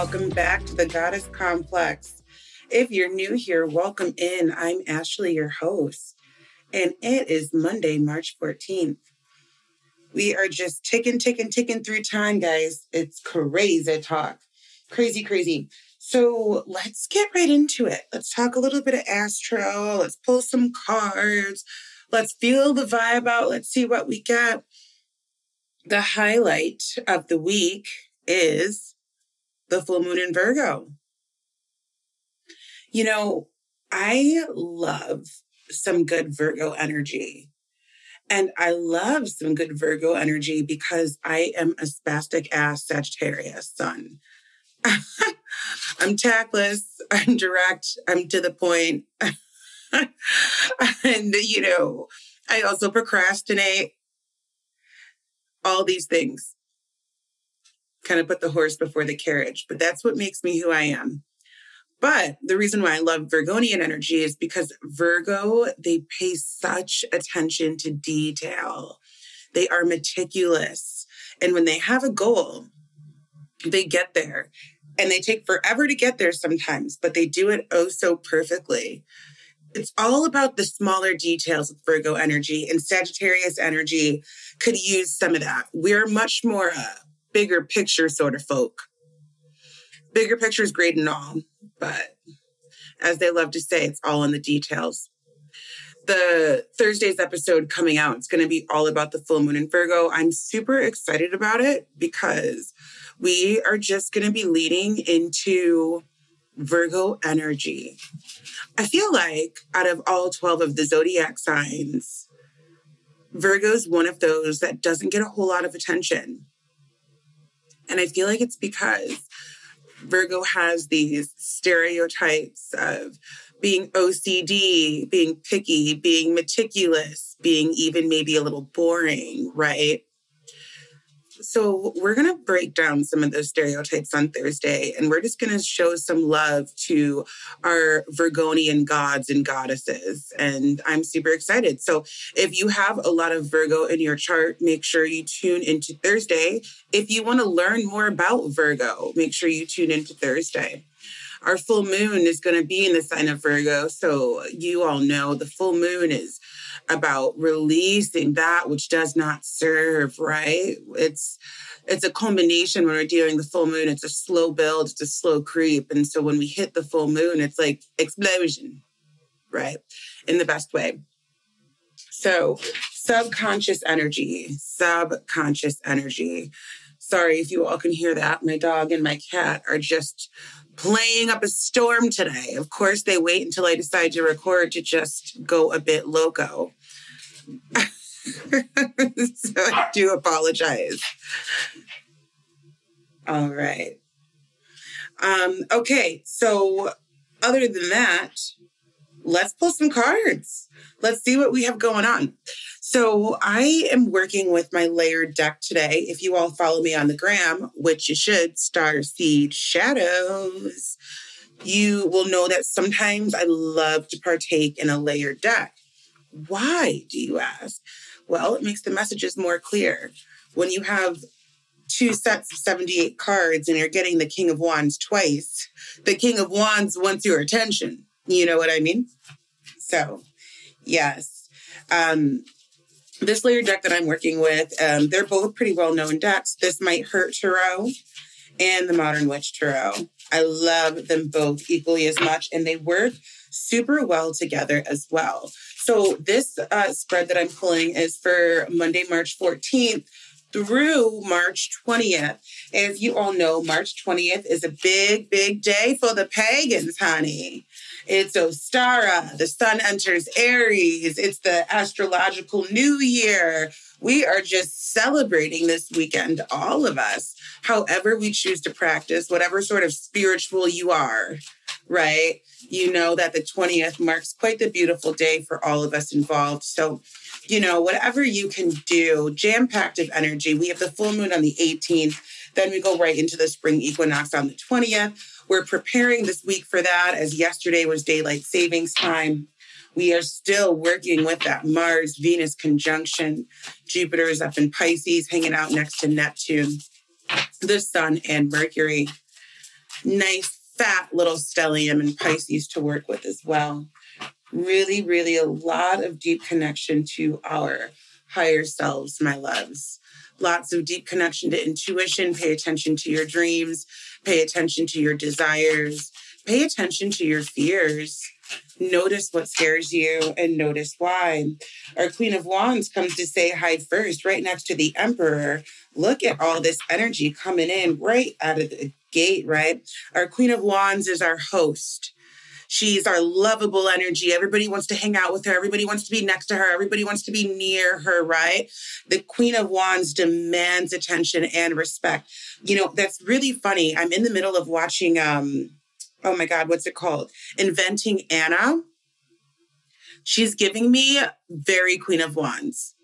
welcome back to the Goddess Complex. If you're new here, welcome in. I'm Ashley, your host, and it is Monday, March 14th. We are just ticking, ticking, ticking through time, guys. It's crazy talk. Crazy, crazy. So let's get right into it. Let's talk a little bit of astro. Let's pull some cards. Let's feel the vibe out. Let's see what we got. The highlight of the week is the full moon in Virgo. You know, I love some good Virgo energy. And I love some good Virgo energy because I am a spastic ass Sagittarius sun. I'm tactless, I'm direct, I'm to the point. and, you know, I also procrastinate. All these things kind of put the horse before the carriage, but that's what makes me who I am. But the reason why I love Virgonian energy is because Virgo, they pay such attention to detail. They are meticulous. And when they have a goal, they get there. And they take forever to get there sometimes, but they do it oh so perfectly. It's all about the smaller details of Virgo energy, and Sagittarius energy could use some of that. We're much more a bigger picture sort of folk. Bigger picture is great and all, but as they love to say, it's all in the details. The Thursday's episode coming out, it's going to be all about the full moon in Virgo. I'm super excited about it because we are just going to be leading into Virgo energy. I feel like out of all 12 of the zodiac signs, Virgo is one of those that doesn't get a whole lot of attention. And I feel like it's because Virgo has these stereotypes of being OCD, being picky, being meticulous, being even maybe a little boring, right? So, we're going to break down some of those stereotypes on Thursday, and we're just going to show some love to our Virgonian gods and goddesses. And I'm super excited. So, if you have a lot of Virgo in your chart, make sure you tune into Thursday. If you want to learn more about Virgo, make sure you tune into Thursday our full moon is going to be in the sign of Virgo. So you all know the full moon is about releasing that which does not serve, right? It's it's a combination when we're dealing the full moon. It's a slow build, it's a slow creep. And so when we hit the full moon, it's like explosion, right? In the best way. So subconscious energy, subconscious energy. Sorry if you all can hear that. My dog and my cat are just playing up a storm today. Of course, they wait until I decide to record to just go a bit loco. so I do apologize. All right. Um, okay, so other than that, let's pull some cards. Let's see what we have going on. So I am working with my layered deck today. If you all follow me on the gram, which you should, Star Seed Shadows, you will know that sometimes I love to partake in a layered deck. Why, do you ask? Well, it makes the messages more clear. When you have two sets of 78 cards and you're getting the King of Wands twice, the King of Wands wants your attention. You know what I mean? So, yes. Um, this layer deck that I'm working with, um, they're both pretty well known decks. This Might Hurt Tarot and the Modern Witch Tarot. I love them both equally as much, and they work super well together as well. So this uh, spread that I'm pulling is for Monday, March 14th through March 20th. As you all know, March 20th is a big, big day for the pagans, honey. It's Ostara. The sun enters Aries. It's the astrological new year. We are just celebrating this weekend, all of us, however we choose to practice, whatever sort of spiritual you are, right? You know that the 20th marks quite the beautiful day for all of us involved. So, you know, whatever you can do, jam packed of energy. We have the full moon on the 18th. Then we go right into the spring equinox on the 20th. We're preparing this week for that as yesterday was daylight savings time. We are still working with that Mars Venus conjunction. Jupiter is up in Pisces, hanging out next to Neptune, the Sun, and Mercury. Nice, fat little stellium in Pisces to work with as well. Really, really a lot of deep connection to our higher selves, my loves. Lots of deep connection to intuition. Pay attention to your dreams. Pay attention to your desires. Pay attention to your fears. Notice what scares you and notice why. Our Queen of Wands comes to say hi first, right next to the Emperor. Look at all this energy coming in right out of the gate, right? Our Queen of Wands is our host. She's our lovable energy. Everybody wants to hang out with her. Everybody wants to be next to her. Everybody wants to be near her, right? The Queen of Wands demands attention and respect. You know, that's really funny. I'm in the middle of watching um oh my god, what's it called? Inventing Anna. She's giving me very Queen of Wands.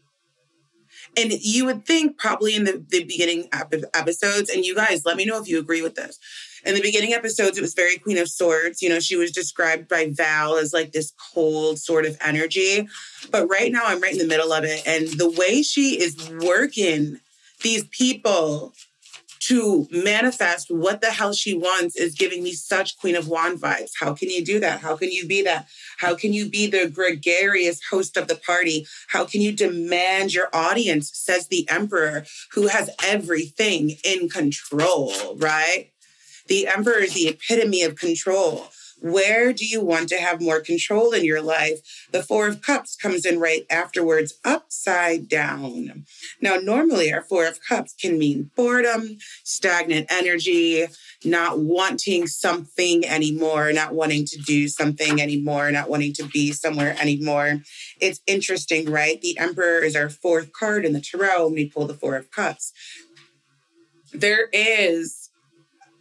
And you would think probably in the, the beginning episodes, and you guys, let me know if you agree with this in the beginning episodes, it was very Queen of Swords. You know, she was described by Val as like this cold sort of energy. But right now, I'm right in the middle of it. And the way she is working these people to manifest what the hell she wants is giving me such Queen of Wand vibes. How can you do that? How can you be that? How can you be the gregarious host of the party? How can you demand your audience, says the Emperor, who has everything in control, right? The emperor is the epitome of control. Where do you want to have more control in your life? The Four of Cups comes in right afterwards, upside down. Now, normally our Four of Cups can mean boredom, stagnant energy, not wanting something anymore, not wanting to do something anymore, not wanting to be somewhere anymore. It's interesting, right? The Emperor is our fourth card in the Tarot when we pull the Four of Cups. There is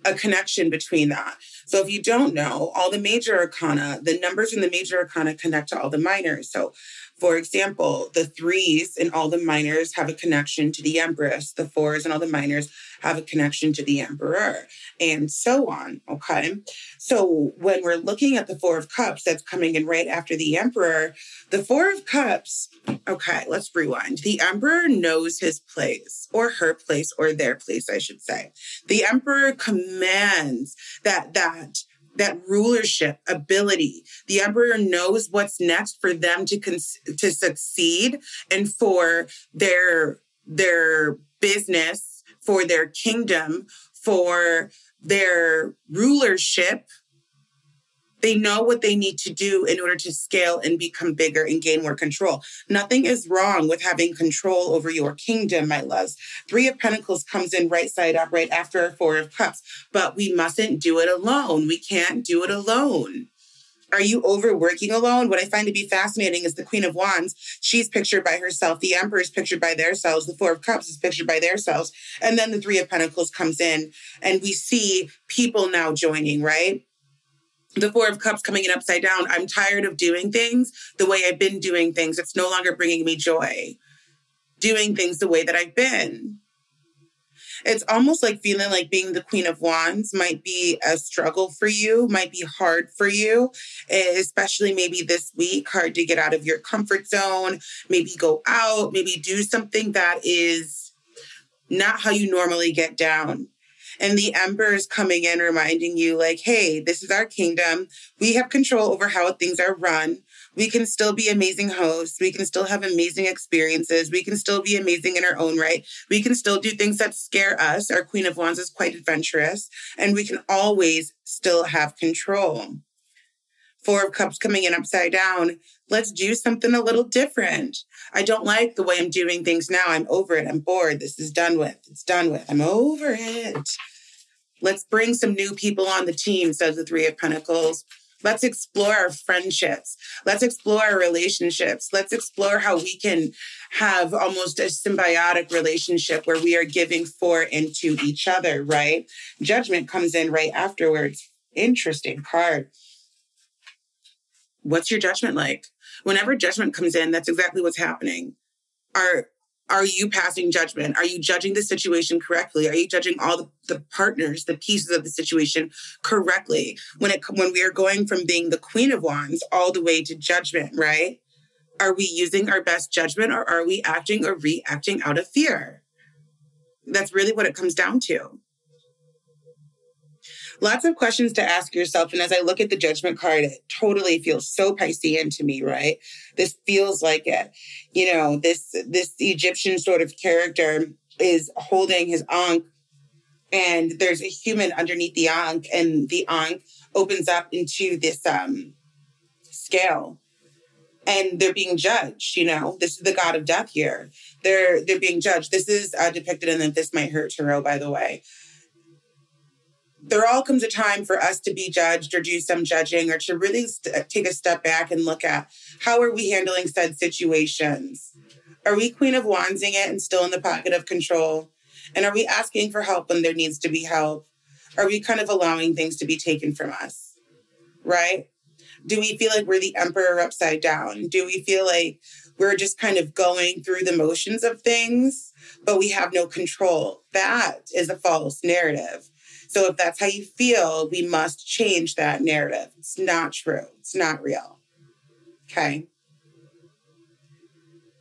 a connection between that. So if you don't know, all the major arcana, the numbers in the major arcana connect to all the minors. So for example, the threes in all the minors have a connection to the empress, the fours and all the minors have a connection to the emperor, and so on. Okay. So when we're looking at the Four of Cups that's coming in right after the emperor, the Four of Cups, okay, let's rewind. The emperor knows his place, or her place, or their place, I should say. The emperor commands that, that, that rulership ability. The emperor knows what's next for them to cons- to succeed and for their their business, for their kingdom, for their rulership they know what they need to do in order to scale and become bigger and gain more control. Nothing is wrong with having control over your kingdom, my loves. Three of Pentacles comes in right side up right after Four of Cups, but we mustn't do it alone. We can't do it alone. Are you overworking alone? What I find to be fascinating is the Queen of Wands. She's pictured by herself. The Emperor is pictured by their selves. The Four of Cups is pictured by their selves. And then the Three of Pentacles comes in, and we see people now joining, right? The four of cups coming in upside down i'm tired of doing things the way i've been doing things. It's no longer bringing me joy doing things the way that i've been. It's almost like feeling like being the queen of wands might be a struggle for you might be hard for you eh, especially maybe this week hard to get out of your comfort zone maybe go out maybe do something that is not how you normally get down and the emperor is coming in reminding you like hey this is our kingdom. We have control over how things are run. We can still be amazing hosts. We can still have amazing experiences. We can still be amazing in our own right. We can still do things that scare us. Our queen of wands is quite adventurous and we can always still have control Four of Cups coming in upside down. Let's do something a little different. I don't like the way I'm doing things now. I'm over it. I'm bored. This is done with. It's done with. I'm over it. Let's bring some new people on the team, says the Three of Pentacles. Let's explore our friendships. Let's explore our relationships. Let's explore how we can have almost a symbiotic relationship where we are giving for into each other, right? Judgment comes in right afterwards. Interesting card what's your judgment like? Whenever judgment comes in, that's exactly what's happening. Our are you passing judgment? Are you judging the situation correctly? Are you judging all the, the partners, the pieces of the situation correctly? When it when we are going from being the queen of wands all the way to judgment, right? Are we using our best judgment or are we acting or reacting out of fear? That's really what it comes down to. Lots of questions to ask yourself. And as I look at the judgment card, it totally feels so Piscean to me, right? This feels like it. You know, this this Egyptian sort of character is holding his ankh and there's a human underneath the ankh and the ankh opens up into this um scale and they're being judged you know this is the god of death here they're they're being judged this is uh, depicted in the this might hurt tarot by the way there all comes a time for us to be judged or do some judging or to really st- take a step back and look at how are we handling said situations are we queen of wandsing it and still in the pocket of control and are we asking for help when there needs to be help are we kind of allowing things to be taken from us right do we feel like we're the emperor upside down? Do we feel like we're just kind of going through the motions of things, but we have no control? That is a false narrative. So if that's how you feel, we must change that narrative. It's not true. It's not real. Okay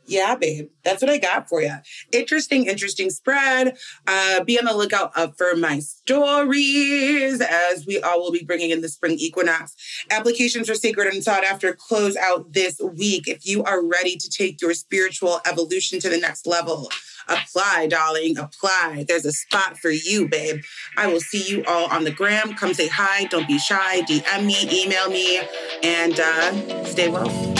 yeah, babe, that's what I got for you. Interesting, interesting spread. Uh, be on the lookout up for my stories as we all will be bringing in the spring equinox. Applications for sacred and sought after close out this week. If you are ready to take your spiritual evolution to the next level, apply, darling, apply. There's a spot for you, babe. I will see you all on the gram. Come say hi. Don't be shy. DM me, email me, and uh, stay well.